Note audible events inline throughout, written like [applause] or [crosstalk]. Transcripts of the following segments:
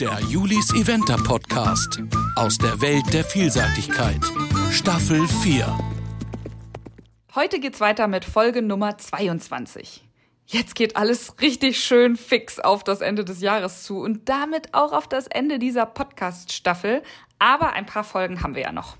Der Julis Eventer Podcast aus der Welt der Vielseitigkeit. Staffel 4. Heute geht's weiter mit Folge Nummer 22. Jetzt geht alles richtig schön fix auf das Ende des Jahres zu und damit auch auf das Ende dieser Podcast-Staffel. Aber ein paar Folgen haben wir ja noch.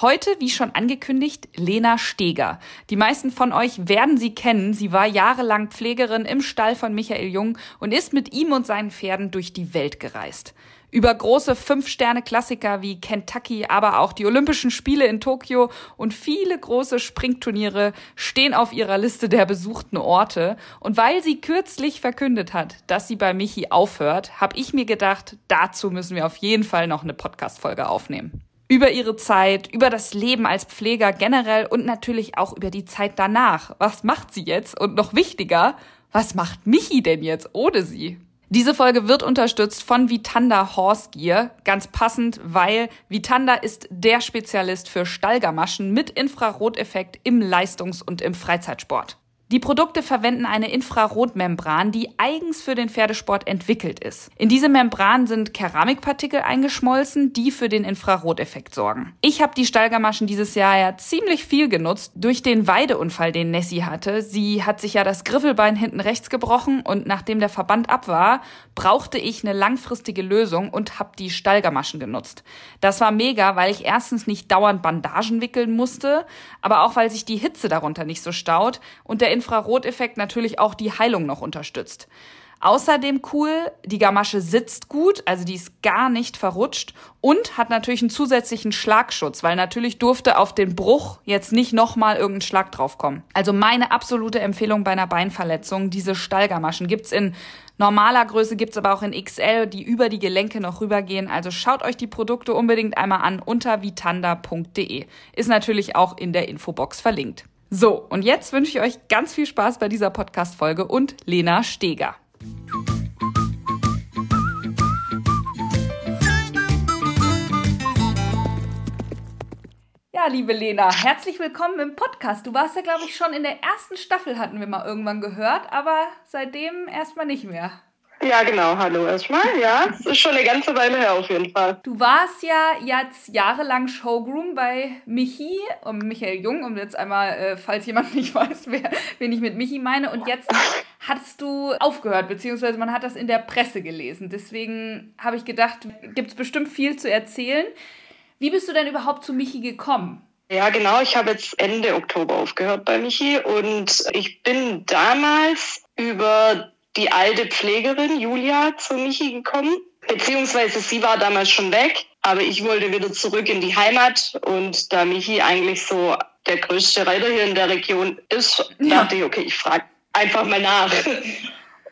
Heute, wie schon angekündigt, Lena Steger. Die meisten von euch werden sie kennen. Sie war jahrelang Pflegerin im Stall von Michael Jung und ist mit ihm und seinen Pferden durch die Welt gereist. Über große Fünf-Sterne-Klassiker wie Kentucky, aber auch die Olympischen Spiele in Tokio und viele große Springturniere stehen auf ihrer Liste der besuchten Orte. Und weil sie kürzlich verkündet hat, dass sie bei Michi aufhört, habe ich mir gedacht, dazu müssen wir auf jeden Fall noch eine Podcast-Folge aufnehmen über ihre Zeit, über das Leben als Pfleger generell und natürlich auch über die Zeit danach. Was macht sie jetzt? Und noch wichtiger, was macht Michi denn jetzt ohne sie? Diese Folge wird unterstützt von Vitanda Horse Gear. Ganz passend, weil Vitanda ist der Spezialist für Stallgamaschen mit Infraroteffekt im Leistungs- und im Freizeitsport. Die Produkte verwenden eine Infrarotmembran, die eigens für den Pferdesport entwickelt ist. In diese Membran sind Keramikpartikel eingeschmolzen, die für den Infraroteffekt sorgen. Ich habe die Stallgamaschen dieses Jahr ja ziemlich viel genutzt durch den Weideunfall, den Nessie hatte. Sie hat sich ja das Griffelbein hinten rechts gebrochen und nachdem der Verband ab war, brauchte ich eine langfristige Lösung und habe die Stallgamaschen genutzt. Das war mega, weil ich erstens nicht dauernd Bandagen wickeln musste, aber auch weil sich die Hitze darunter nicht so staut und der Infraroteffekt natürlich auch die Heilung noch unterstützt. Außerdem cool, die Gamasche sitzt gut, also die ist gar nicht verrutscht und hat natürlich einen zusätzlichen Schlagschutz, weil natürlich durfte auf den Bruch jetzt nicht nochmal irgendein Schlag draufkommen. Also meine absolute Empfehlung bei einer Beinverletzung, diese Stallgamaschen gibt's in normaler Größe, gibt's aber auch in XL, die über die Gelenke noch rübergehen. Also schaut euch die Produkte unbedingt einmal an unter vitanda.de. Ist natürlich auch in der Infobox verlinkt. So, und jetzt wünsche ich euch ganz viel Spaß bei dieser Podcast-Folge und Lena Steger. Ja, liebe Lena, herzlich willkommen im Podcast. Du warst ja, glaube ich, schon in der ersten Staffel, hatten wir mal irgendwann gehört, aber seitdem erstmal nicht mehr. Ja, genau. Hallo erstmal. Ja, es ist schon eine ganze Weile her auf jeden Fall. Du warst ja jetzt jahrelang Showgroom bei Michi und Michael Jung, um jetzt einmal, äh, falls jemand [laughs] nicht weiß, wer, wen ich mit Michi meine. Und jetzt hast du aufgehört, beziehungsweise man hat das in der Presse gelesen. Deswegen habe ich gedacht, gibt es bestimmt viel zu erzählen. Wie bist du denn überhaupt zu Michi gekommen? Ja, genau. Ich habe jetzt Ende Oktober aufgehört bei Michi und ich bin damals über die alte Pflegerin Julia zu Michi gekommen. Beziehungsweise sie war damals schon weg, aber ich wollte wieder zurück in die Heimat. Und da Michi eigentlich so der größte Reiter hier in der Region ist, ja. dachte ich, okay, ich frage einfach mal nach.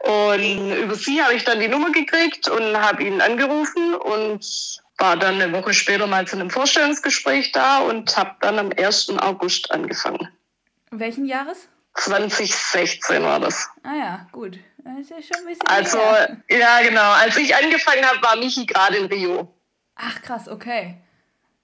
Und über sie habe ich dann die Nummer gekriegt und habe ihn angerufen und war dann eine Woche später mal zu einem Vorstellungsgespräch da und habe dann am 1. August angefangen. Welchen Jahres? 2016 war das. Ah ja, gut. Das ist ja schon ein bisschen Also, länger. ja, genau. Als ich angefangen habe, war Michi gerade in Rio. Ach, krass, okay.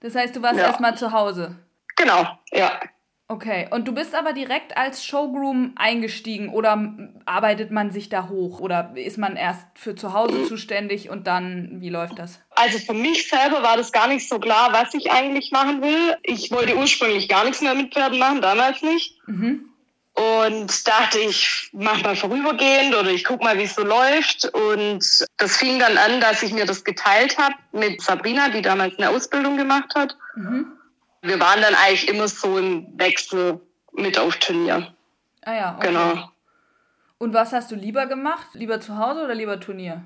Das heißt, du warst ja. erstmal zu Hause. Genau, ja. Okay, und du bist aber direkt als Showgroom eingestiegen oder arbeitet man sich da hoch oder ist man erst für zu Hause mhm. zuständig und dann, wie läuft das? Also für mich selber war das gar nicht so klar, was ich eigentlich machen will. Ich wollte ursprünglich gar nichts mehr mit Pferden machen, damals nicht. Mhm und dachte, ich mach mal vorübergehend oder ich guck mal, wie es so läuft. Und das fing dann an, dass ich mir das geteilt habe mit Sabrina, die damals eine Ausbildung gemacht hat. Mhm. Wir waren dann eigentlich immer so im Wechsel mit auf Turnier. Ah ja, okay. Genau. Und was hast du lieber gemacht? Lieber zu Hause oder lieber Turnier?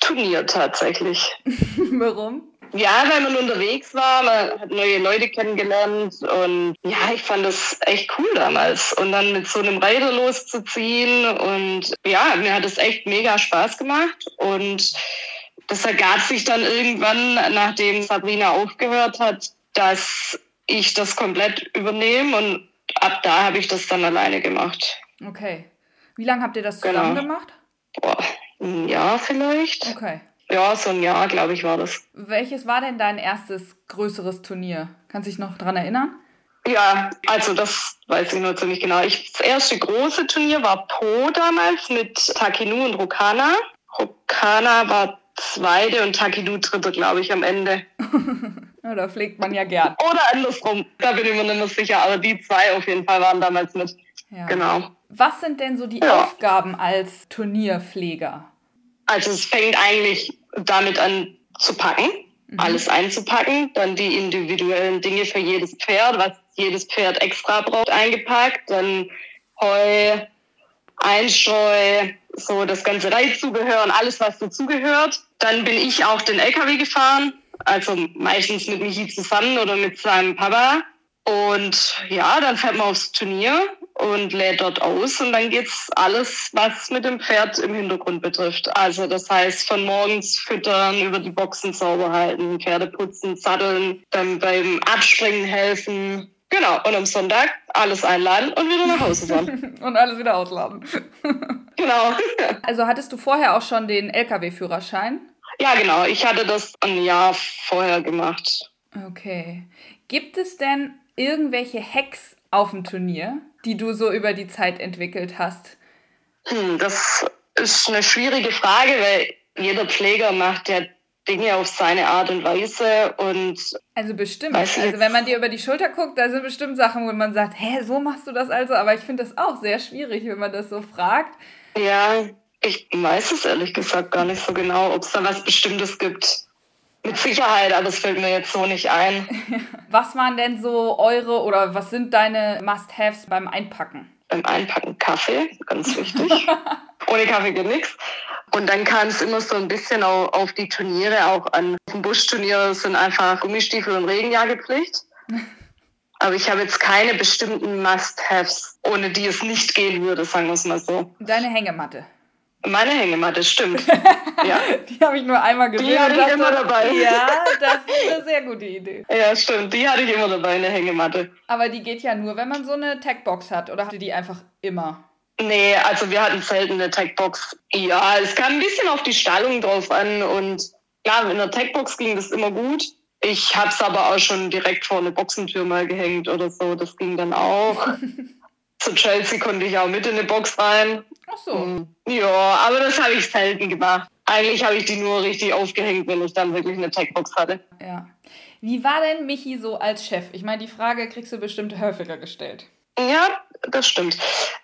Turnier tatsächlich. [laughs] Warum? Ja, weil man unterwegs war, man hat neue Leute kennengelernt und ja, ich fand das echt cool damals. Und dann mit so einem Reiter loszuziehen und ja, mir hat es echt mega Spaß gemacht und das ergab sich dann irgendwann, nachdem Sabrina aufgehört hat, dass ich das komplett übernehme und ab da habe ich das dann alleine gemacht. Okay. Wie lange habt ihr das zusammen genau. gemacht? Boah, ein Jahr vielleicht. Okay. Ja, so ein Jahr, glaube ich, war das. Welches war denn dein erstes größeres Turnier? Kannst du dich noch daran erinnern? Ja, also das weiß ich nur ziemlich genau. Ich, das erste große Turnier war Po damals mit Takinu und Rukana. Rukana war zweite und Takidu dritte, glaube ich, am Ende. [laughs] ja, da pflegt man ja gern. Oder andersrum, da bin ich mir nicht mehr sicher, aber die zwei auf jeden Fall waren damals mit. Ja. Genau. Was sind denn so die ja. Aufgaben als Turnierpfleger? Also es fängt eigentlich damit an zu packen, mhm. alles einzupacken, dann die individuellen Dinge für jedes Pferd, was jedes Pferd extra braucht, eingepackt, dann Heu, Einstreu, so das ganze Reitzubehör und alles, was dazugehört. Dann bin ich auch den LKW gefahren, also meistens mit Michi zusammen oder mit seinem Papa. Und ja, dann fährt man aufs Turnier und lädt dort aus und dann geht's alles, was mit dem Pferd im Hintergrund betrifft. Also das heißt von morgens füttern, über die Boxen sauber halten, Pferde putzen, satteln, dann beim Abspringen helfen. Genau, und am Sonntag alles einladen und wieder nach Hause fahren. [laughs] und alles wieder ausladen. [laughs] genau. [laughs] Also hattest du vorher auch schon den Lkw-Führerschein? Ja, genau. Ich hatte das ein Jahr vorher gemacht. Okay. Gibt es denn irgendwelche Hacks auf dem Turnier, die du so über die Zeit entwickelt hast? Hm, das ist eine schwierige Frage, weil jeder Pfleger macht ja Dinge auf seine Art und Weise und also bestimmt. Also wenn man dir über die Schulter guckt, da sind bestimmt Sachen, wo man sagt, hä, so machst du das also. Aber ich finde das auch sehr schwierig, wenn man das so fragt. Ja, ich weiß es ehrlich gesagt gar nicht so genau, ob es da was Bestimmtes gibt. Mit Sicherheit, aber es fällt mir jetzt so nicht ein. [laughs] Was waren denn so eure oder was sind deine Must-Haves beim Einpacken? Beim Einpacken Kaffee, ganz wichtig. [laughs] Ohne Kaffee geht nichts. Und dann kam es immer so ein bisschen auf, auf die Turniere auch an. Auf dem Buschturnier sind einfach Gummistiefel und Regenjacke Pflicht. [laughs] Aber ich habe jetzt keine bestimmten Must-Haves, ohne die es nicht gehen würde, sagen wir es mal so. Deine Hängematte. Meine Hängematte, stimmt. [laughs] ja. Die habe ich nur einmal gesehen. Die hatte ich immer dabei. Ja, [laughs] das ist eine sehr gute Idee. Ja, stimmt. Die hatte ich immer dabei, eine Hängematte. Aber die geht ja nur, wenn man so eine Tagbox hat. Oder hatte die einfach immer? Nee, also wir hatten selten eine Tagbox. Ja, es kam ein bisschen auf die Stallung drauf an. Und klar, in der Tagbox ging das immer gut. Ich habe es aber auch schon direkt vor eine Boxentür mal gehängt oder so. Das ging dann auch. [laughs] Zu Chelsea konnte ich auch mit in eine Box rein. Ach so. Mm, ja, aber das habe ich selten gemacht. Eigentlich habe ich die nur richtig aufgehängt, wenn ich dann wirklich eine Tagbox hatte. Ja. Wie war denn Michi so als Chef? Ich meine, die Frage kriegst du bestimmt häufiger gestellt. Ja, das stimmt.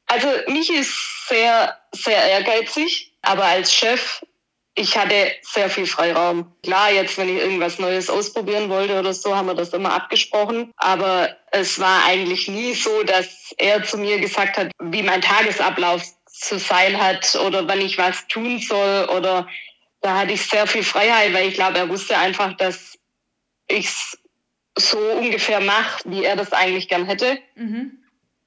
Also Michi ist sehr, sehr ehrgeizig, aber als Chef ich hatte sehr viel Freiraum. Klar, jetzt, wenn ich irgendwas Neues ausprobieren wollte oder so, haben wir das immer abgesprochen. Aber es war eigentlich nie so, dass er zu mir gesagt hat, wie mein Tagesablauf zu sein hat oder wann ich was tun soll oder da hatte ich sehr viel Freiheit, weil ich glaube, er wusste einfach, dass ich es so ungefähr mache, wie er das eigentlich gern hätte. Mhm.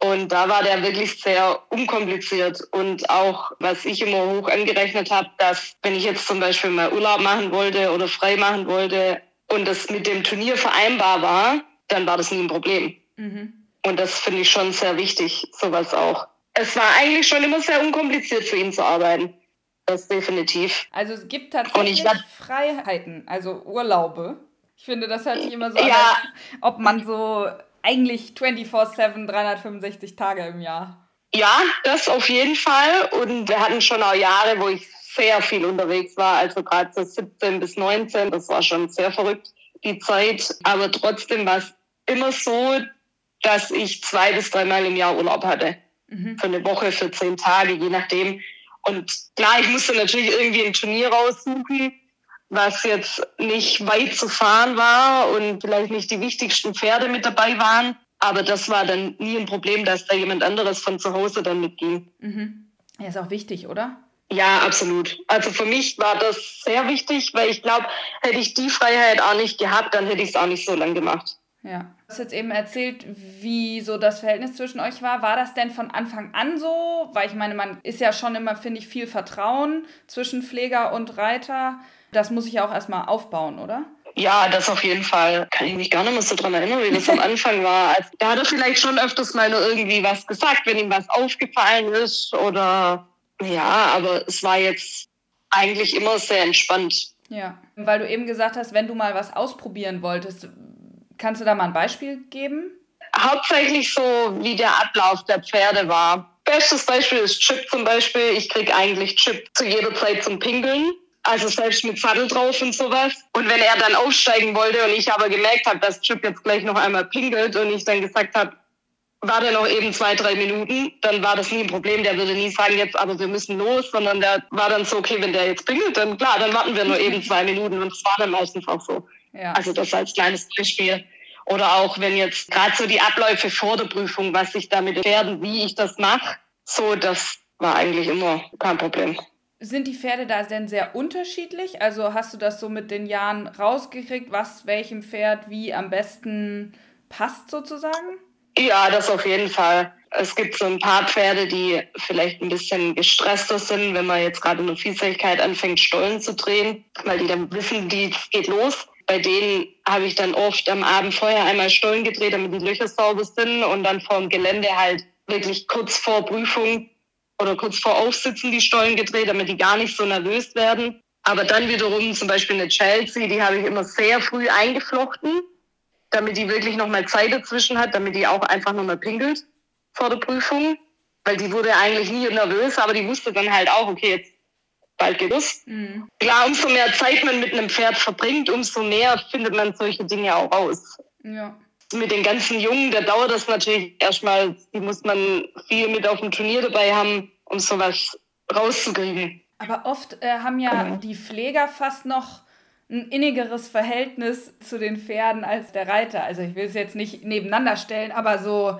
Und da war der wirklich sehr unkompliziert. Und auch, was ich immer hoch angerechnet habe, dass wenn ich jetzt zum Beispiel mal Urlaub machen wollte oder frei machen wollte und das mit dem Turnier vereinbar war, dann war das nie ein Problem. Mhm. Und das finde ich schon sehr wichtig, sowas auch. Es war eigentlich schon immer sehr unkompliziert für ihn zu arbeiten. Das definitiv. Also es gibt tatsächlich Freiheiten, also Urlaube. Ich finde, das hört sich immer so ja. an, ob man so eigentlich 24-7, 365 Tage im Jahr. Ja, das auf jeden Fall. Und wir hatten schon auch Jahre, wo ich sehr viel unterwegs war. Also gerade so 17 bis 19, das war schon sehr verrückt, die Zeit. Aber trotzdem war es immer so, dass ich zwei bis dreimal im Jahr Urlaub hatte. Mhm. Für eine Woche, für zehn Tage, je nachdem. Und klar, ich musste natürlich irgendwie ein Turnier raussuchen, was jetzt nicht weit zu fahren war und vielleicht nicht die wichtigsten Pferde mit dabei waren. Aber das war dann nie ein Problem, dass da jemand anderes von zu Hause dann mitging. Mhm. Ja, ist auch wichtig, oder? Ja, absolut. Also für mich war das sehr wichtig, weil ich glaube, hätte ich die Freiheit auch nicht gehabt, dann hätte ich es auch nicht so lange gemacht. Ja. Du hast jetzt eben erzählt, wie so das Verhältnis zwischen euch war. War das denn von Anfang an so? Weil ich meine, man ist ja schon immer, finde ich, viel Vertrauen zwischen Pfleger und Reiter. Das muss ich ja auch erstmal aufbauen, oder? Ja, das auf jeden Fall. Kann ich mich gar nicht mehr so dran erinnern, wie das am Anfang war. Also, da hat er vielleicht schon öfters mal nur irgendwie was gesagt, wenn ihm was aufgefallen ist oder ja, aber es war jetzt eigentlich immer sehr entspannt. Ja, weil du eben gesagt hast, wenn du mal was ausprobieren wolltest, kannst du da mal ein Beispiel geben? Hauptsächlich so, wie der Ablauf der Pferde war. Bestes Beispiel ist Chip zum Beispiel. Ich kriege eigentlich Chip zu jeder Zeit zum Pingeln Also selbst mit Sattel drauf und sowas. Und wenn er dann aufsteigen wollte und ich aber gemerkt habe, dass Chip jetzt gleich noch einmal pinkelt und ich dann gesagt habe, warte noch eben zwei, drei Minuten, dann war das nie ein Problem. Der würde nie sagen, jetzt aber wir müssen los, sondern der war dann so, okay, wenn der jetzt pinkelt, dann klar, dann warten wir nur eben zwei Minuten und es war dann meistens auch so. Ja. Also das als kleines Beispiel. Oder auch wenn jetzt gerade so die Abläufe vor der Prüfung, was ich damit werden, wie ich das mache, so, das war eigentlich immer kein Problem. Sind die Pferde da denn sehr unterschiedlich? Also hast du das so mit den Jahren rausgekriegt, was welchem Pferd wie am besten passt sozusagen? Ja, das auf jeden Fall. Es gibt so ein paar Pferde, die vielleicht ein bisschen gestresster sind, wenn man jetzt gerade in der Vielseitigkeit anfängt, Stollen zu drehen, weil die dann wissen, die geht los. Bei denen habe ich dann oft am Abend vorher einmal Stollen gedreht, damit die Löcher sauber sind und dann vor dem Gelände halt wirklich kurz vor Prüfung oder kurz vor Aufsitzen die Stollen gedreht, damit die gar nicht so nervös werden. Aber dann wiederum zum Beispiel eine Chelsea, die habe ich immer sehr früh eingeflochten, damit die wirklich nochmal Zeit dazwischen hat, damit die auch einfach nochmal pinkelt vor der Prüfung. Weil die wurde eigentlich nie nervös, aber die wusste dann halt auch, okay, jetzt bald geht es. Mhm. Klar, umso mehr Zeit man mit einem Pferd verbringt, umso mehr findet man solche Dinge auch raus. Ja mit den ganzen Jungen, da dauert das natürlich erstmal, die muss man viel mit auf dem Turnier dabei haben, um sowas rauszukriegen. Aber oft äh, haben ja genau. die Pfleger fast noch ein innigeres Verhältnis zu den Pferden als der Reiter. Also ich will es jetzt nicht nebeneinander stellen, aber so,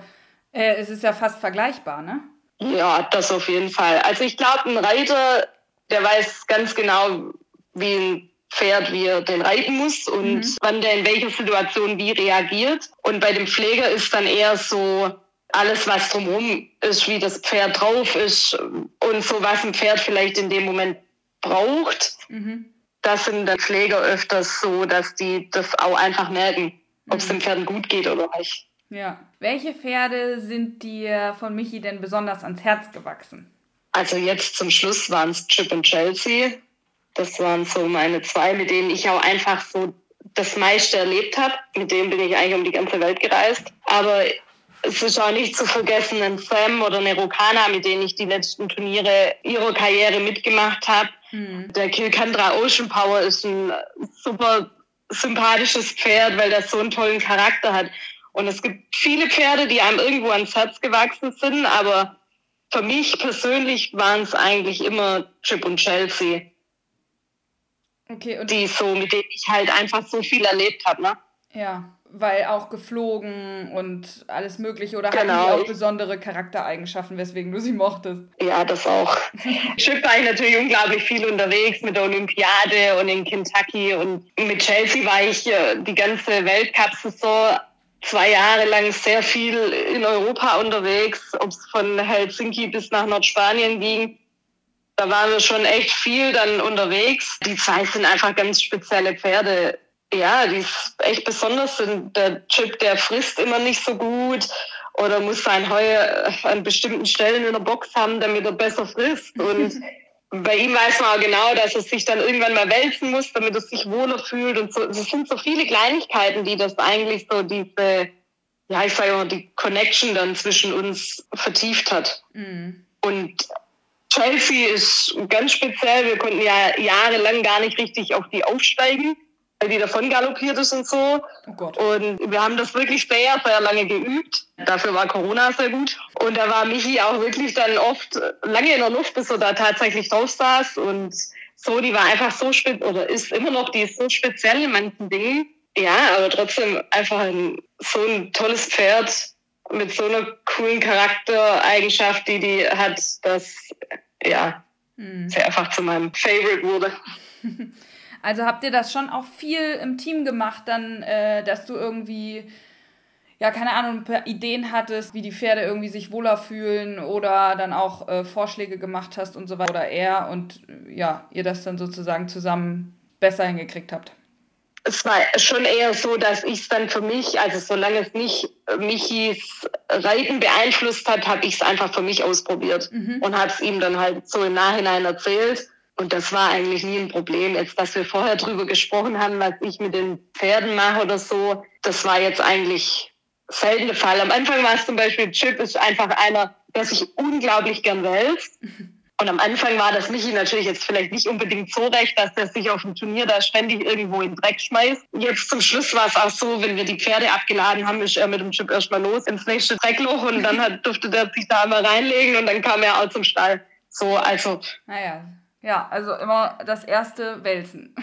äh, es ist ja fast vergleichbar, ne? Ja, das auf jeden Fall. Also ich glaube, ein Reiter, der weiß ganz genau, wie ein Pferd, wie er den reiten muss und mhm. wann der in welcher Situation wie reagiert. Und bei dem Pfleger ist dann eher so alles, was drumherum ist, wie das Pferd drauf ist und so, was ein Pferd vielleicht in dem Moment braucht. Mhm. Das sind dann Pfleger öfters so, dass die das auch einfach merken, ob es mhm. dem Pferd gut geht oder nicht. Ja. Welche Pferde sind dir von Michi denn besonders ans Herz gewachsen? Also jetzt zum Schluss waren es Chip und Chelsea. Das waren so meine zwei, mit denen ich auch einfach so das meiste erlebt habe. Mit denen bin ich eigentlich um die ganze Welt gereist. Aber es ist auch nicht zu vergessen, ein Sam oder eine Rokana, mit denen ich die letzten Turniere ihrer Karriere mitgemacht habe. Mhm. Der Kilkandra Ocean Power ist ein super sympathisches Pferd, weil das so einen tollen Charakter hat. Und es gibt viele Pferde, die einem irgendwo ans Herz gewachsen sind, aber für mich persönlich waren es eigentlich immer Chip und Chelsea. Okay, und die so, mit denen ich halt einfach so viel erlebt habe, ne? Ja, weil auch geflogen und alles Mögliche oder genau. hatten die auch besondere Charaktereigenschaften, weswegen du sie mochtest? Ja, das auch. [laughs] Chip war ich natürlich unglaublich viel unterwegs mit der Olympiade und in Kentucky und mit Chelsea war ich die ganze Weltcup-Saison zwei Jahre lang sehr viel in Europa unterwegs, ob es von Helsinki bis nach Nordspanien ging. Da waren wir schon echt viel dann unterwegs. Die zwei sind einfach ganz spezielle Pferde. Ja, die ist echt besonders sind. Der Chip, der frisst immer nicht so gut oder muss sein Heu an bestimmten Stellen in der Box haben, damit er besser frisst. Und [laughs] bei ihm weiß man auch genau, dass er sich dann irgendwann mal wälzen muss, damit er sich wohler fühlt. Und so, es sind so viele Kleinigkeiten, die das eigentlich so diese, ja, ich sage mal, die Connection dann zwischen uns vertieft hat. Mhm. Und Chelsea ist ganz speziell. Wir konnten ja jahrelang gar nicht richtig auf die aufsteigen, weil die davon galoppiert ist und so. Oh und wir haben das wirklich sehr, sehr lange geübt. Dafür war Corona sehr gut. Und da war Michi auch wirklich dann oft lange in der Luft, bis er da tatsächlich drauf saß. Und so, die war einfach so speziell, oder ist immer noch, die ist so speziell in manchen Dingen. Ja, aber trotzdem einfach ein, so ein tolles Pferd mit so einer coolen Charaktereigenschaft, die die hat, dass ja, mhm. sie einfach zu meinem Favorite wurde. [laughs] Also habt ihr das schon auch viel im Team gemacht, dann, äh, dass du irgendwie, ja, keine Ahnung, ein paar Ideen hattest, wie die Pferde irgendwie sich wohler fühlen oder dann auch äh, Vorschläge gemacht hast und so weiter oder er und ja, ihr das dann sozusagen zusammen besser hingekriegt habt? Es war schon eher so, dass ich es dann für mich, also solange es nicht Michis Reiten beeinflusst hat, habe ich es einfach für mich ausprobiert mhm. und habe es ihm dann halt so im Nachhinein erzählt. Und das war eigentlich nie ein Problem. Jetzt, dass wir vorher drüber gesprochen haben, was ich mit den Pferden mache oder so, das war jetzt eigentlich selten der Fall. Am Anfang war es zum Beispiel, Chip ist einfach einer, der sich unglaublich gern wälzt. [laughs] Und am Anfang war das Michi natürlich jetzt vielleicht nicht unbedingt so recht, dass der sich auf dem Turnier da ständig irgendwo in den Dreck schmeißt. Jetzt zum Schluss war es auch so, wenn wir die Pferde abgeladen haben, ist er mit dem Chip erstmal los ins nächste Dreckloch und dann hat, durfte der sich da mal reinlegen und dann kam er auch zum Stall. So, also. Naja, ja, also immer das erste Wälzen.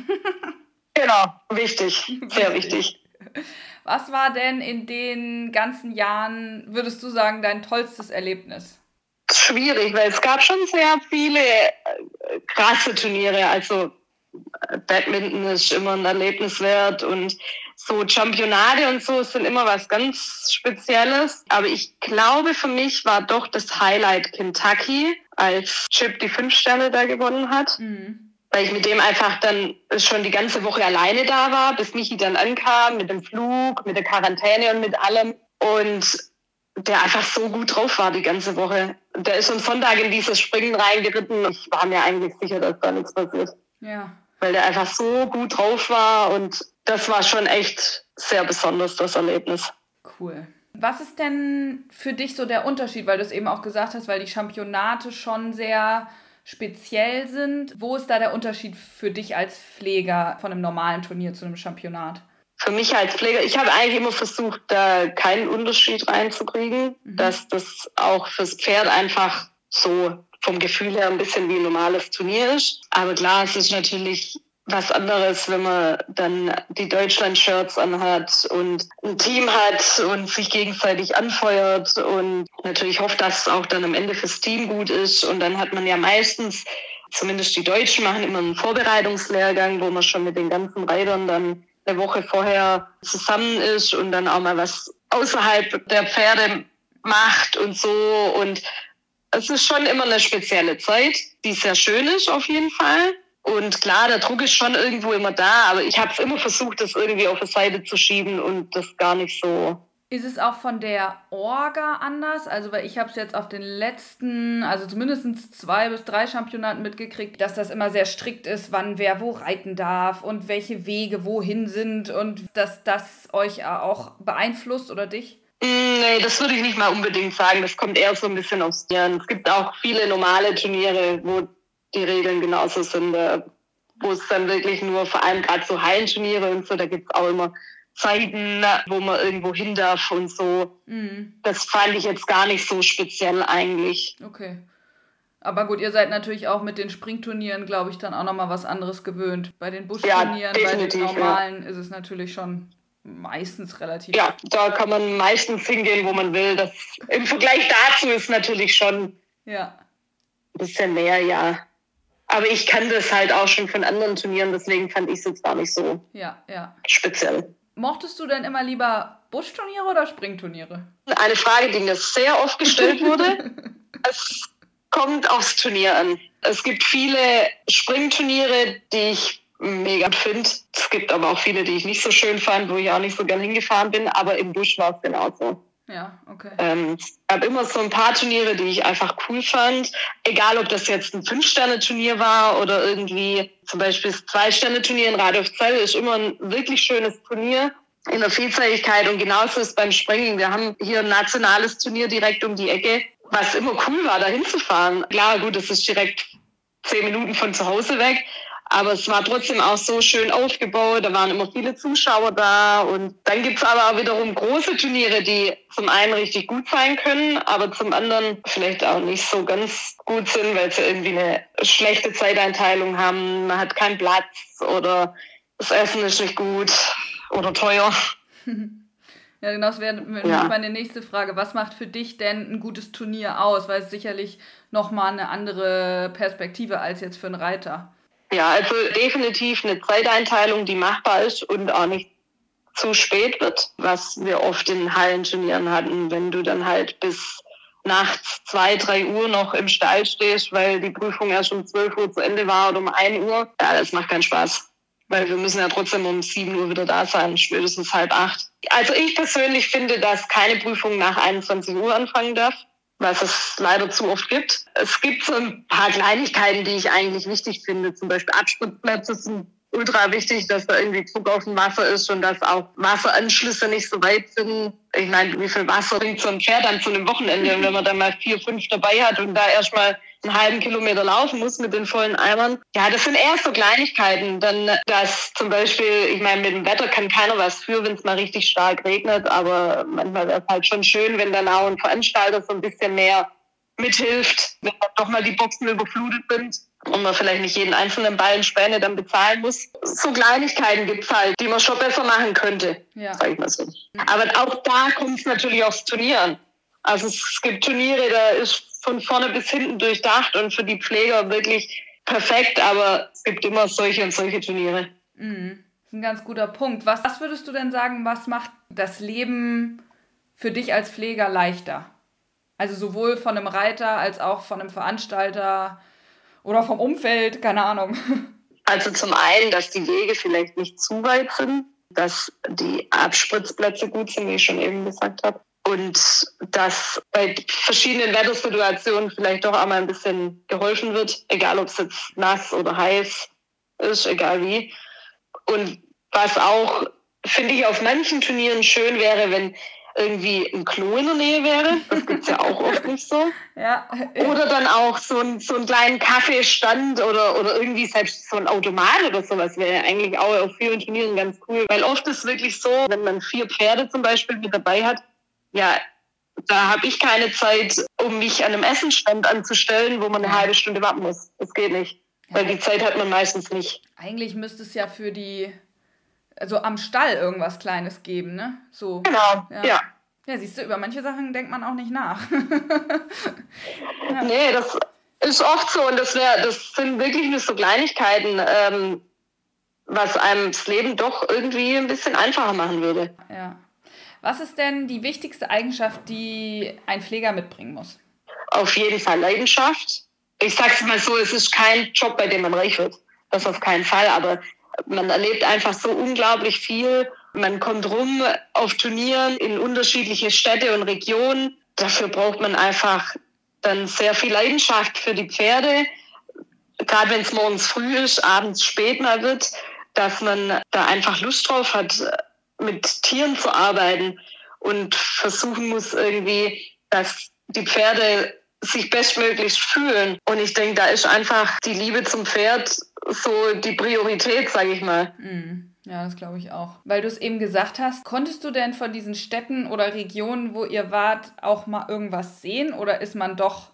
[laughs] genau, wichtig, sehr wichtig. Was war denn in den ganzen Jahren, würdest du sagen, dein tollstes Erlebnis? Schwierig, weil es gab schon sehr viele äh, krasse Turniere. Also äh, Badminton ist immer ein Erlebnis wert und so Championate und so sind immer was ganz Spezielles. Aber ich glaube, für mich war doch das Highlight Kentucky, als Chip die fünf Sterne da gewonnen hat. Mhm weil ich mit dem einfach dann schon die ganze Woche alleine da war, bis Michi dann ankam mit dem Flug, mit der Quarantäne und mit allem. Und der einfach so gut drauf war die ganze Woche. Der ist am Sonntag in dieses Springen reingeritten. Ich war mir eigentlich sicher, dass da nichts passiert. Ja. Weil der einfach so gut drauf war und das war schon echt sehr besonders, das Erlebnis. Cool. Was ist denn für dich so der Unterschied, weil du es eben auch gesagt hast, weil die Championate schon sehr speziell sind. Wo ist da der Unterschied für dich als Pfleger von einem normalen Turnier zu einem Championat? Für mich als Pfleger, ich habe eigentlich immer versucht, da keinen Unterschied reinzukriegen, mhm. dass das auch fürs Pferd einfach so vom Gefühl her ein bisschen wie ein normales Turnier ist. Aber klar, es ist natürlich was anderes, wenn man dann die Deutschland-Shirts anhat und ein Team hat und sich gegenseitig anfeuert und natürlich hofft, dass es auch dann am Ende fürs Team gut ist. Und dann hat man ja meistens, zumindest die Deutschen machen immer einen Vorbereitungslehrgang, wo man schon mit den ganzen Reitern dann eine Woche vorher zusammen ist und dann auch mal was außerhalb der Pferde macht und so. Und es ist schon immer eine spezielle Zeit, die sehr schön ist auf jeden Fall. Und klar, der Druck ist schon irgendwo immer da, aber ich habe es immer versucht, das irgendwie auf die Seite zu schieben und das gar nicht so. Ist es auch von der Orga anders? Also, weil ich habe es jetzt auf den letzten, also zumindest zwei bis drei Championaten mitgekriegt, dass das immer sehr strikt ist, wann wer wo reiten darf und welche Wege wohin sind und dass das euch auch beeinflusst oder dich? Mm, nee, das würde ich nicht mal unbedingt sagen. Das kommt eher so ein bisschen aufs Tieren. Es gibt auch viele normale Turniere, wo die Regeln genauso sind, äh, wo es dann wirklich nur, vor allem gerade so Hallenturniere und so, da gibt es auch immer Zeiten, wo man irgendwo hin darf und so. Mhm. Das fand ich jetzt gar nicht so speziell eigentlich. Okay. Aber gut, ihr seid natürlich auch mit den Springturnieren, glaube ich, dann auch nochmal was anderes gewöhnt. Bei den Buschturnieren, ja, bei den normalen ja. ist es natürlich schon meistens relativ. Ja, da kann man meistens hingehen, wo man will. Das, Im Vergleich dazu ist natürlich schon ja. ein bisschen mehr, ja. Aber ich kann das halt auch schon von anderen Turnieren, deswegen fand ich es jetzt gar nicht so ja, ja. speziell. Mochtest du denn immer lieber Buschturniere oder Springturniere? Eine Frage, die mir sehr oft gestellt wurde. [laughs] es kommt aufs Turnier an. Es gibt viele Springturniere, die ich mega finde. Es gibt aber auch viele, die ich nicht so schön fand, wo ich auch nicht so gern hingefahren bin. Aber im Busch war es genauso. Ja, okay. Ähm, gab immer so ein paar Turniere, die ich einfach cool fand. Egal, ob das jetzt ein Fünf-Sterne-Turnier war oder irgendwie zum Beispiel das Zwei-Sterne-Turnier in Radolfzell ist immer ein wirklich schönes Turnier in der Vielseitigkeit. Und genauso ist beim Springen. Wir haben hier ein nationales Turnier direkt um die Ecke, was immer cool war, da hinzufahren. Klar, gut, es ist direkt zehn Minuten von zu Hause weg. Aber es war trotzdem auch so schön aufgebaut, da waren immer viele Zuschauer da. Und dann gibt's aber auch wiederum große Turniere, die zum einen richtig gut sein können, aber zum anderen vielleicht auch nicht so ganz gut sind, weil sie irgendwie eine schlechte Zeiteinteilung haben. Man hat keinen Platz oder das Essen ist nicht gut oder teuer. [laughs] Ja, genau, das wäre ja. meine nächste Frage. Was macht für dich denn ein gutes Turnier aus? Weil es sicherlich nochmal eine andere Perspektive als jetzt für einen Reiter. Ja, also definitiv eine Zeiteinteilung, die machbar ist und auch nicht zu spät wird, was wir oft in Hallenturnieren hatten, wenn du dann halt bis nachts zwei, drei Uhr noch im Stall stehst, weil die Prüfung erst um zwölf Uhr zu Ende war oder um ein Uhr. Ja, das macht keinen Spaß. Weil wir müssen ja trotzdem um sieben Uhr wieder da sein, spätestens halb acht. Also ich persönlich finde, dass keine Prüfung nach 21 Uhr anfangen darf was es leider zu oft gibt. Es gibt so ein paar Kleinigkeiten, die ich eigentlich wichtig finde. Zum Beispiel Abspritzplätze sind ultra wichtig, dass da irgendwie Druck auf dem Wasser ist und dass auch Wasseranschlüsse nicht so weit sind. Ich meine, wie viel Wasser bringt so ein Pferd dann zu einem Wochenende? Und wenn man dann mal vier, fünf dabei hat und da erstmal einen halben Kilometer laufen muss mit den vollen Eimern. Ja, das sind eher so Kleinigkeiten. Dann, dass zum Beispiel, ich meine, mit dem Wetter kann keiner was für, wenn es mal richtig stark regnet, aber manchmal wäre es halt schon schön, wenn dann auch ein Veranstalter so ein bisschen mehr mithilft, wenn dann doch mal die Boxen überflutet sind und man vielleicht nicht jeden einzelnen Ballen Späne dann bezahlen muss. So Kleinigkeiten gibt es halt, die man schon besser machen könnte, ja. sag ich mal so. Aber auch da kommt es natürlich aufs Turnier an. Also es gibt Turniere, da ist von vorne bis hinten durchdacht und für die Pfleger wirklich perfekt, aber es gibt immer solche und solche Turniere. Mhm. Das ist ein ganz guter Punkt. Was, was würdest du denn sagen, was macht das Leben für dich als Pfleger leichter? Also sowohl von einem Reiter als auch von einem Veranstalter oder vom Umfeld, keine Ahnung. [laughs] Also zum einen, dass die Wege vielleicht nicht zu weit sind, dass die Abspritzplätze gut sind, wie ich schon eben gesagt habe. Und dass bei verschiedenen Wettersituationen vielleicht doch einmal ein bisschen geholfen wird, egal ob es jetzt nass oder heiß ist, egal wie. Und was auch, finde ich, auf manchen Turnieren schön wäre, wenn irgendwie ein Klo in der Nähe wäre. Das gibt es ja auch oft nicht so. [laughs] Ja. Oder dann auch so, ein, so einen kleinen Kaffeestand oder, oder irgendwie selbst so ein Automat oder sowas wäre eigentlich auch auf vielen Turnieren ganz cool. Weil oft ist es wirklich so, wenn man vier Pferde zum Beispiel mit dabei hat, ja, da habe ich keine Zeit, um mich an einem Essenstand anzustellen, wo man eine halbe Stunde warten muss. Das geht nicht. Weil die Zeit hat man meistens nicht. Eigentlich müsste es ja für die also am Stall irgendwas Kleines geben, ne? So. Genau, ja. ja. Ja, siehst du, über manche Sachen denkt man auch nicht nach. [laughs] ja. Nee, das ist oft so und das, wär, das sind wirklich nur so Kleinigkeiten, ähm, was einem das Leben doch irgendwie ein bisschen einfacher machen würde. Ja. Was ist denn die wichtigste Eigenschaft, die ein Pfleger mitbringen muss? Auf jeden Fall Leidenschaft. Ich sag's mal so, es ist kein Job, bei dem man reich wird. Das auf keinen Fall, aber man erlebt einfach so unglaublich viel. Man kommt rum auf Turnieren in unterschiedliche Städte und Regionen. Dafür braucht man einfach dann sehr viel Leidenschaft für die Pferde. Gerade wenn es morgens früh ist, abends spät mal wird, dass man da einfach Lust drauf hat, mit Tieren zu arbeiten und versuchen muss irgendwie, dass die Pferde sich bestmöglichst fühlen. Und ich denke, da ist einfach die Liebe zum Pferd so die Priorität, sage ich mal. Mhm. Ja, das glaube ich auch. Weil du es eben gesagt hast, konntest du denn von diesen Städten oder Regionen, wo ihr wart, auch mal irgendwas sehen oder ist man doch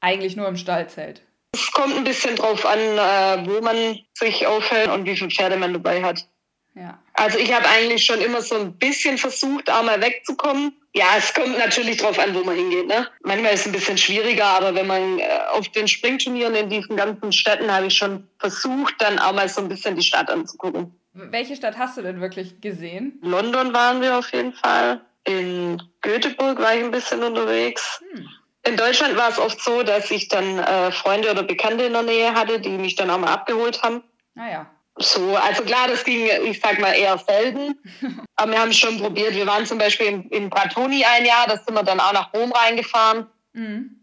eigentlich nur im Stallzelt? Es kommt ein bisschen drauf an, äh, wo man sich aufhält und wie viele Pferde man dabei hat. Ja. Also ich habe eigentlich schon immer so ein bisschen versucht, auch mal wegzukommen. Ja, es kommt natürlich drauf an, wo man hingeht. Ne? Manchmal ist es ein bisschen schwieriger, aber wenn man äh, auf den Springturnieren in diesen ganzen Städten habe ich schon versucht, dann auch mal so ein bisschen die Stadt anzugucken. Welche Stadt hast du denn wirklich gesehen? London waren wir auf jeden Fall. In Göteborg war ich ein bisschen unterwegs. Hm. In Deutschland war es oft so, dass ich dann äh, Freunde oder Bekannte in der Nähe hatte, die mich dann auch mal abgeholt haben. Naja. So, also klar, das ging, ich sag mal, eher selten. [laughs] Aber wir haben es schon probiert. Wir waren zum Beispiel in, in Bratoni ein Jahr, da sind wir dann auch nach Rom reingefahren. Mhm.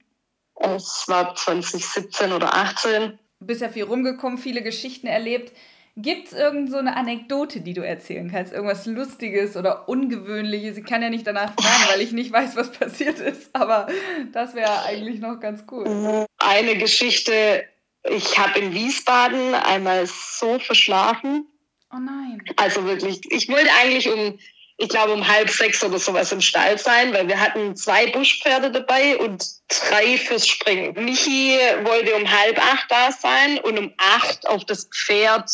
Es war 2017 oder 18. Du bist ja viel rumgekommen, viele Geschichten erlebt. Gibt es irgend so eine Anekdote, die du erzählen kannst? Irgendwas Lustiges oder Ungewöhnliches? Ich kann ja nicht danach fragen, weil ich nicht weiß, was passiert ist. Aber das wäre eigentlich noch ganz cool. Eine Geschichte ich habe in Wiesbaden einmal so verschlafen. Oh nein. Also wirklich, ich wollte eigentlich um, ich glaube um halb sechs oder sowas im Stall sein, weil wir hatten zwei Buschpferde dabei und drei fürs Springen. Michi wollte um halb acht da sein und um acht auf das Pferd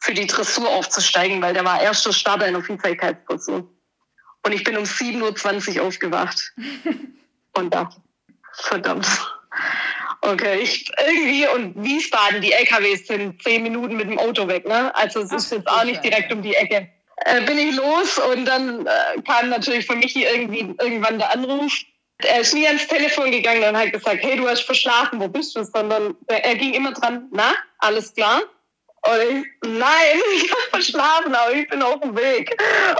für die Dressur aufzusteigen, weil der war erster Starter in der Vielseitigkeitsdressur. Und ich bin um 7.20 Uhr aufgewacht. [laughs] und da, verdammt. Okay, ich, irgendwie und Wiesbaden, die LKWs sind zehn Minuten mit dem Auto weg, ne? Also es ist jetzt auch nicht direkt um die Ecke. Äh, bin ich los und dann äh, kam natürlich für mich irgendwie irgendwann der Anruf. Er ist nie ans Telefon gegangen und hat gesagt, hey, du hast verschlafen, wo bist du? Sondern er ging immer dran, na, alles klar? Und ich, nein, [laughs] ich habe verschlafen, aber ich bin auf dem Weg.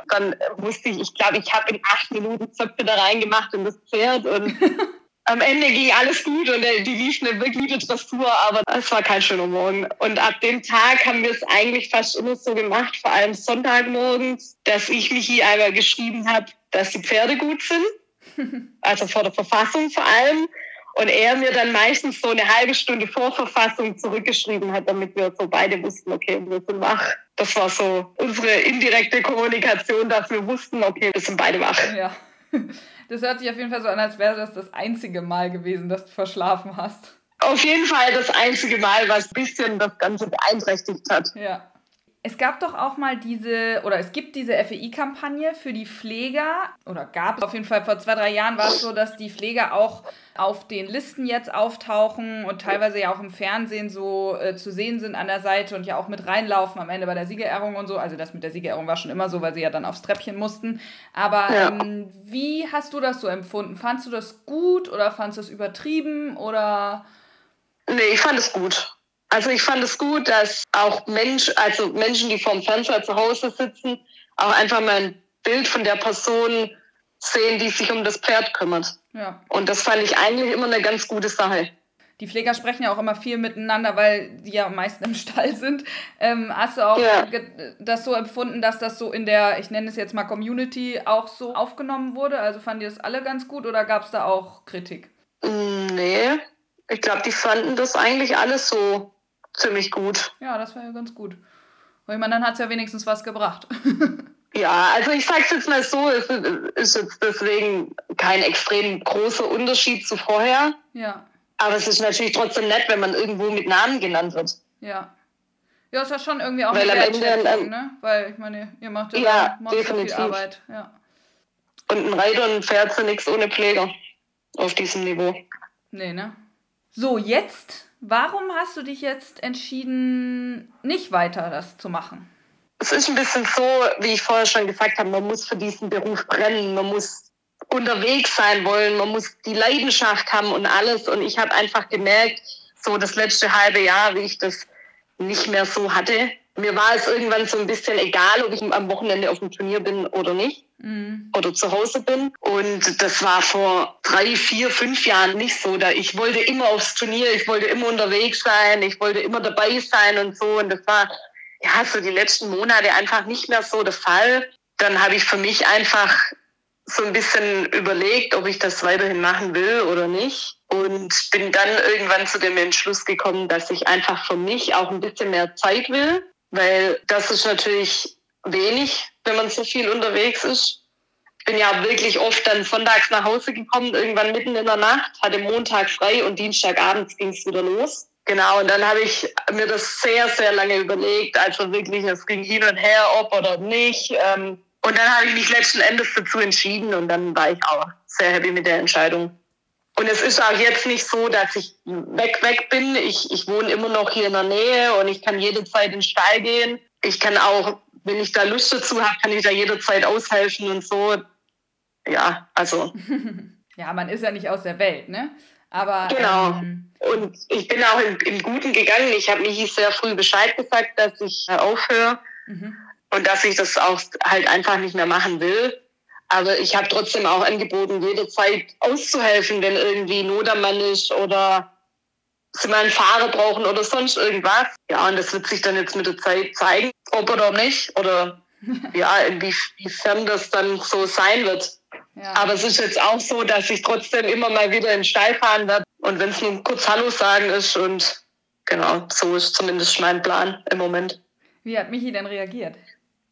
Dann wusste ich, ich glaube, ich habe in acht Minuten Zöpfe da reingemacht in das Pferd und [laughs] am Ende ging alles gut und die liefen eine wirklich gute Dressur, aber es war kein schöner Morgen. Und ab dem Tag haben wir es eigentlich fast immer so gemacht, vor allem Sonntagmorgens, dass ich mich hier einmal geschrieben habe, dass die Pferde gut sind, [laughs] also vor der Verfassung vor allem. Und er mir dann meistens so eine halbe Stunde vor Verfassung zurückgeschrieben hat, damit wir so beide wussten, okay, wir sind wach. Das war so unsere indirekte Kommunikation, dass wir wussten, okay, wir sind beide wach. Ja. Das hört sich auf jeden Fall so an, als wäre das das einzige Mal gewesen, dass du verschlafen hast. Auf jeden Fall das einzige Mal, was ein bisschen das Ganze beeinträchtigt hat. Ja. Es gab doch auch mal diese, oder es gibt diese FEI-Kampagne für die Pfleger, oder gab es auf jeden Fall vor zwei, drei Jahren war es so, dass die Pfleger auch auf den Listen jetzt auftauchen und teilweise ja auch im Fernsehen so äh, zu sehen sind an der Seite und ja auch mit reinlaufen am Ende bei der Siegerehrung und so. Also das mit der Siegerehrung war schon immer so, weil sie ja dann aufs Treppchen mussten. Aber ja. ähm, wie hast du das so empfunden? Fandst du das gut oder fandst du es übertrieben oder? Nee, ich fand es gut. Also ich fand es gut, dass auch Mensch, also Menschen, die vorm Fernseher zu Hause sitzen, auch einfach mal ein Bild von der Person sehen, die sich um das Pferd kümmert. Ja. Und das fand ich eigentlich immer eine ganz gute Sache. Die Pfleger sprechen ja auch immer viel miteinander, weil die ja am meisten im [laughs] Stall sind. Ähm, hast du auch ja. das so empfunden, dass das so in der, ich nenne es jetzt mal Community, auch so aufgenommen wurde? Also fanden die das alle ganz gut oder gab es da auch Kritik? Mm, nee, ich glaube, die fanden das eigentlich alles so ziemlich gut. Ja, das war ja ganz gut. Weil ich meine, dann hat es ja wenigstens was gebracht. [laughs] ja, also ich sag's jetzt mal so, es ist jetzt deswegen kein extrem großer Unterschied zu vorher. Ja. Aber es ist natürlich trotzdem nett, wenn man irgendwo mit Namen genannt wird. Ja. Ja, ist ja schon irgendwie auch Weil eine Wertschätzung, Ende, ne? Weil ich meine, ihr macht ja, ja definitiv. viel Arbeit. Ja. Und ein Reiter und ein Pferd sind nichts ohne Pfleger auf diesem Niveau. Nee, ne? So, jetzt Warum hast du dich jetzt entschieden, nicht weiter das zu machen? Es ist ein bisschen so, wie ich vorher schon gesagt habe, man muss für diesen Beruf brennen, man muss unterwegs sein wollen, man muss die Leidenschaft haben und alles. Und ich habe einfach gemerkt, so das letzte halbe Jahr, wie ich das nicht mehr so hatte. Mir war es irgendwann so ein bisschen egal, ob ich am Wochenende auf dem Turnier bin oder nicht mhm. oder zu Hause bin. Und das war vor drei, vier, fünf Jahren nicht so. Da ich wollte immer aufs Turnier, ich wollte immer unterwegs sein, ich wollte immer dabei sein und so. Und das war ja so die letzten Monate einfach nicht mehr so der Fall. Dann habe ich für mich einfach so ein bisschen überlegt, ob ich das weiterhin machen will oder nicht. Und bin dann irgendwann zu dem Entschluss gekommen, dass ich einfach für mich auch ein bisschen mehr Zeit will, weil das ist natürlich wenig, wenn man so viel unterwegs ist. Ich bin ja wirklich oft dann sonntags nach Hause gekommen, irgendwann mitten in der Nacht, hatte Montag frei und Dienstagabends ging es wieder los. Genau, und dann habe ich mir das sehr, sehr lange überlegt. Also wirklich, es ging hin und her, ob oder nicht. Ähm, und dann habe ich mich letzten Endes dazu entschieden und dann war ich auch sehr happy mit der Entscheidung. Und es ist auch jetzt nicht so, dass ich weg, weg bin. Ich, ich wohne immer noch hier in der Nähe und ich kann jederzeit in den Stall gehen. Ich kann auch wenn ich da Lust dazu habe, kann ich da jederzeit aushelfen und so. Ja, also. [laughs] ja, man ist ja nicht aus der Welt, ne? Aber. Genau. Ähm, und ich bin auch im, im Guten gegangen. Ich habe Michi sehr früh Bescheid gesagt, dass ich aufhöre mhm. und dass ich das auch halt einfach nicht mehr machen will. Aber ich habe trotzdem auch angeboten, jederzeit auszuhelfen, wenn irgendwie Not am Mann ist oder sie mal einen Fahrer brauchen oder sonst irgendwas. Ja, und das wird sich dann jetzt mit der Zeit zeigen, ob oder nicht. Oder [laughs] ja, inwiefern das dann so sein wird. Ja. Aber es ist jetzt auch so, dass ich trotzdem immer mal wieder in Stall fahren werde. Und wenn es nur kurz Hallo sagen ist und genau, so ist zumindest mein Plan im Moment. Wie hat Michi denn reagiert?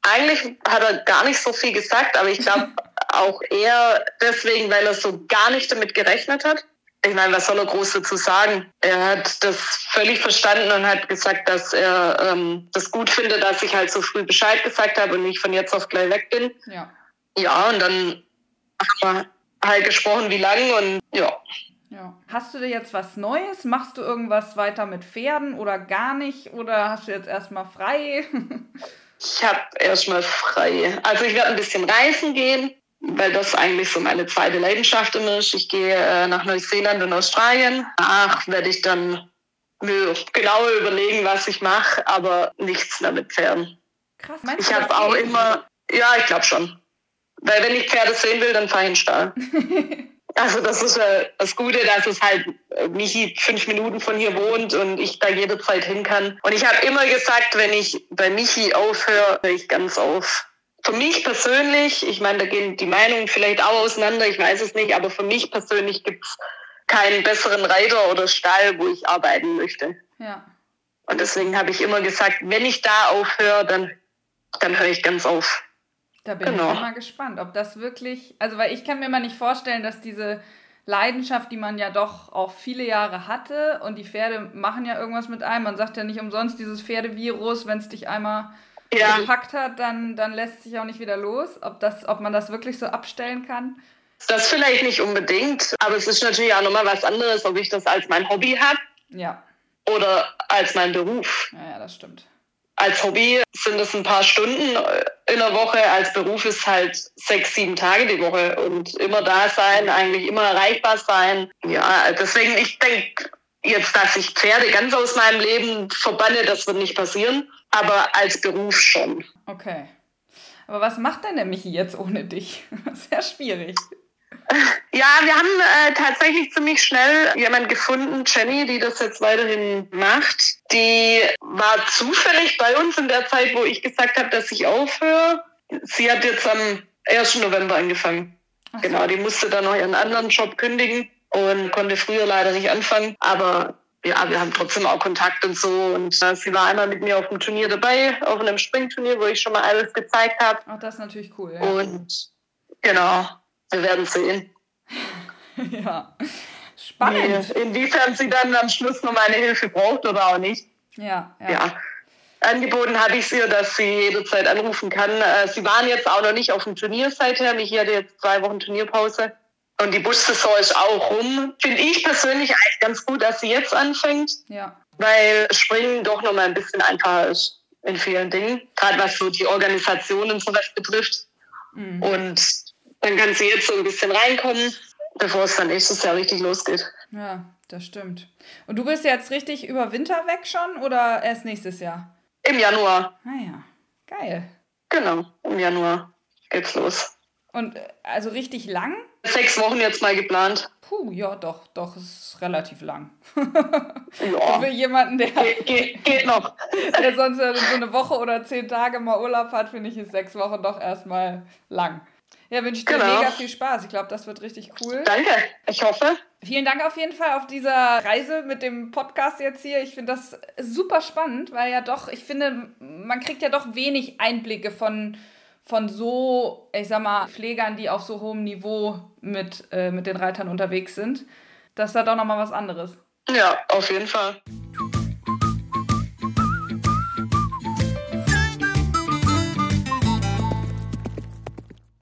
Eigentlich hat er gar nicht so viel gesagt, aber ich glaube [laughs] auch eher deswegen, weil er so gar nicht damit gerechnet hat ich meine, was soll er groß dazu sagen? Er hat das völlig verstanden und hat gesagt, dass er ähm, das gut findet, dass ich halt so früh Bescheid gesagt habe und nicht von jetzt auf gleich weg bin. Ja. Ja, und dann haben wir halt gesprochen, wie lange und ja. Ja. Hast du dir jetzt was Neues? Machst du irgendwas weiter mit Pferden oder gar nicht? Oder hast du jetzt erstmal frei? [laughs] ich habe erstmal frei. Also ich werde ein bisschen reisen gehen weil das eigentlich so meine zweite Leidenschaft immer ist. Ich gehe äh, nach Neuseeland und Australien. Danach werde ich dann mir genauer überlegen, was ich mache, aber nichts mehr mit Pferden. Krass, meinst ich habe auch immer, ja, ich glaube schon. Weil wenn ich Pferde sehen will, dann fahre ich in den Stall. [laughs] also das ist äh, das Gute, dass es halt äh, Michi fünf Minuten von hier wohnt und ich da jederzeit hin kann. Und ich habe immer gesagt, wenn ich bei Michi aufhöre, höre ich ganz auf für mich persönlich, ich meine, da gehen die Meinungen vielleicht auch auseinander, ich weiß es nicht, aber für mich persönlich gibt es keinen besseren Reiter oder Stall, wo ich arbeiten möchte. Ja. Und deswegen habe ich immer gesagt, wenn ich da aufhöre, dann, dann höre ich ganz auf. Da bin Genau. ich mal gespannt, ob das wirklich, also weil ich kann mir mal nicht vorstellen, dass diese Leidenschaft, die man ja doch auch viele Jahre hatte und die Pferde machen ja irgendwas mit einem. Man sagt ja nicht umsonst dieses Pferdevirus, wenn es dich einmal Ja. gepackt hat, dann, dann lässt es sich auch nicht wieder los. Ob, das, ob man das wirklich so abstellen kann. Das vielleicht nicht unbedingt, aber es ist natürlich auch nochmal was anderes, ob ich das als mein Hobby habe Ja, oder als mein Beruf. ja, ja das stimmt. Als Hobby sind es ein paar Stunden in der Woche, als Beruf ist halt sechs, sieben Tage die Woche und immer da sein, eigentlich immer erreichbar sein. Ja, deswegen, ich denke jetzt, dass ich Pferde ganz aus meinem Leben verbanne, das wird nicht passieren, aber als Beruf schon. Okay. Aber was macht denn der Michi jetzt ohne dich? [laughs] Sehr schwierig. Ja, wir haben äh, tatsächlich ziemlich schnell jemand gefunden, Jenny, die das jetzt weiterhin macht. Die war zufällig bei uns in der Zeit, wo ich gesagt habe, dass ich aufhöre. Sie hat jetzt am 1. November angefangen. So. Genau, die musste dann noch ihren anderen Job kündigen und konnte früher leider nicht anfangen. Aber ja, wir haben trotzdem auch Kontakt und so. Und äh, sie war einmal mit mir auf dem Turnier dabei, auf einem Springturnier, wo ich schon mal alles gezeigt habe. Ach, das ist natürlich cool. Ja. Und genau, wir werden sehen. [laughs] ja. Spannend. Inwiefern sie dann am Schluss noch meine Hilfe braucht oder auch nicht. Ja, ja. Ja. Angeboten habe ich es ihr, dass sie jederzeit anrufen kann. Äh, Sie waren jetzt auch noch nicht auf dem Turnier seither. Mich hatte jetzt zwei Wochen Turnierpause. Und die Bussaison ist auch rum. Finde ich persönlich eigentlich ganz gut, dass sie jetzt anfängt, ja. weil Springen doch noch mal ein bisschen einfacher ist in vielen Dingen. Gerade was so die Organisation und sowas betrifft. Mhm. Und dann kann sie jetzt so ein bisschen reinkommen, bevor es dann nächstes Jahr richtig losgeht. Ja, das stimmt. Und du bist jetzt richtig über Winter weg schon oder erst nächstes Jahr? Im Januar, Ah ja, geil. genau, im Januar geht's los. Und äh, also richtig lang? Sechs Wochen jetzt mal geplant. Puh, ja, doch, doch, ist relativ lang. Ja, [laughs] Für jemanden, der, geht, geht, geht noch. [laughs] der sonst so eine Woche oder zehn Tage mal Urlaub hat, finde ich, ist sechs Wochen doch erstmal lang. Ja, wünsche ich dir Genau. mega viel Spaß. Ich glaube, das wird richtig cool. Danke, ich hoffe. Vielen Dank auf jeden Fall auf dieser Reise mit dem Podcast jetzt hier. Ich finde das super spannend, weil ja doch, ich finde, man kriegt ja doch wenig Einblicke von, von so, ich sag mal, Pflegern, die auf so hohem Niveau mit, äh, mit den Reitern unterwegs sind. Das ist da doch nochmal was anderes. Ja, auf jeden Fall.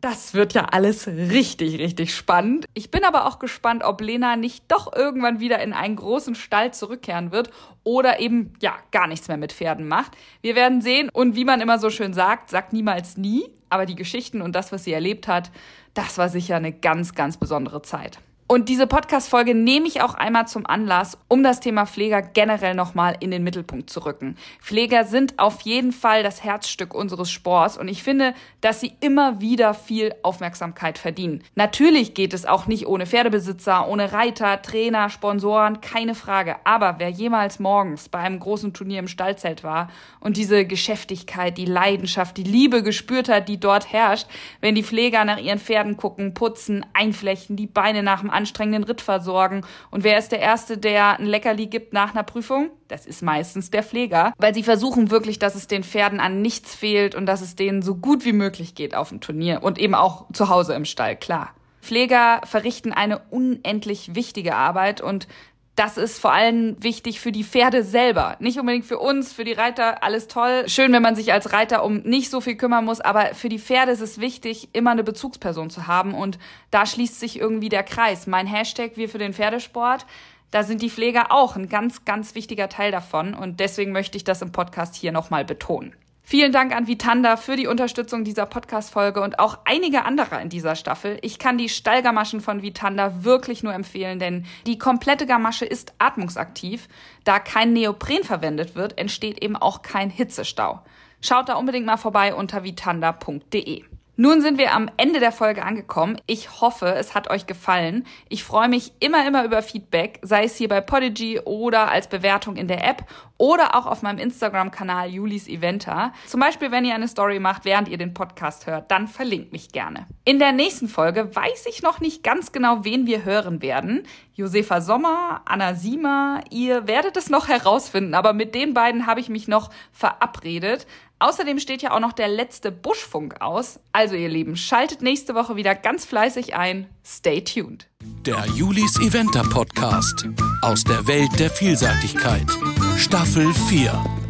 Das wird ja alles richtig, richtig spannend. Ich bin aber auch gespannt, ob Lena nicht doch irgendwann wieder in einen großen Stall zurückkehren wird oder eben, ja, gar nichts mehr mit Pferden macht. Wir werden sehen und wie man immer so schön sagt, sagt niemals nie. Aber die Geschichten und das, was sie erlebt hat, das war sicher eine ganz, ganz besondere Zeit. Und diese Podcast-Folge nehme ich auch einmal zum Anlass, um das Thema Pfleger generell nochmal in den Mittelpunkt zu rücken. Pfleger sind auf jeden Fall das Herzstück unseres Sports und ich finde, dass sie immer wieder viel Aufmerksamkeit verdienen. Natürlich geht es auch nicht ohne Pferdebesitzer, ohne Reiter, Trainer, Sponsoren, keine Frage. Aber wer jemals morgens bei einem großen Turnier im Stallzelt war und diese Geschäftigkeit, die Leidenschaft, die Liebe gespürt hat, die dort herrscht, wenn die Pfleger nach ihren Pferden gucken, putzen, einflechten, die Beine nach dem anstrengenden Ritt versorgen. Und wer ist der Erste, der ein Leckerli gibt nach einer Prüfung? Das ist meistens der Pfleger, weil sie versuchen wirklich, dass es den Pferden an nichts fehlt und dass es denen so gut wie möglich geht auf dem Turnier und eben auch zu Hause im Stall, klar. Pfleger verrichten eine unendlich wichtige Arbeit und das ist vor allem wichtig für die Pferde selber. Nicht unbedingt für uns, für die Reiter, alles toll. Schön, wenn man sich als Reiter um nicht so viel kümmern muss, aber für die Pferde ist es wichtig, immer eine Bezugsperson zu haben. Und da schließt sich irgendwie der Kreis. Mein Hashtag Wir für den Pferdesport. Da sind die Pfleger auch ein ganz, ganz wichtiger Teil davon. Und deswegen möchte ich das im Podcast hier nochmal betonen. Vielen Dank an Vitanda für die Unterstützung dieser Podcast-Folge und auch einige andere in dieser Staffel. Ich kann die Stallgamaschen von Vitanda wirklich nur empfehlen, denn die komplette Gamasche ist atmungsaktiv. Da kein Neopren verwendet wird, entsteht eben auch kein Hitzestau. Schaut da unbedingt mal vorbei unter vitanda.de. Nun sind wir am Ende der Folge angekommen. Ich hoffe, es hat euch gefallen. Ich freue mich immer, immer über Feedback, sei es hier bei Podigy oder als Bewertung in der App oder auch auf meinem Instagram-Kanal Julis Eventer. Zum Beispiel, wenn ihr eine Story macht, während ihr den Podcast hört, dann verlinkt mich gerne. In der nächsten Folge weiß ich noch nicht ganz genau, wen wir hören werden. Josefa Sommer, Anna Siemer, ihr werdet es noch herausfinden, aber mit den beiden habe ich mich noch verabredet. Außerdem steht ja auch noch der letzte Buschfunk aus. Also ihr Lieben, schaltet nächste Woche wieder ganz fleißig ein. Stay tuned. Der Julis Eventer Podcast aus der Welt der Vielseitigkeit. Staffel 4.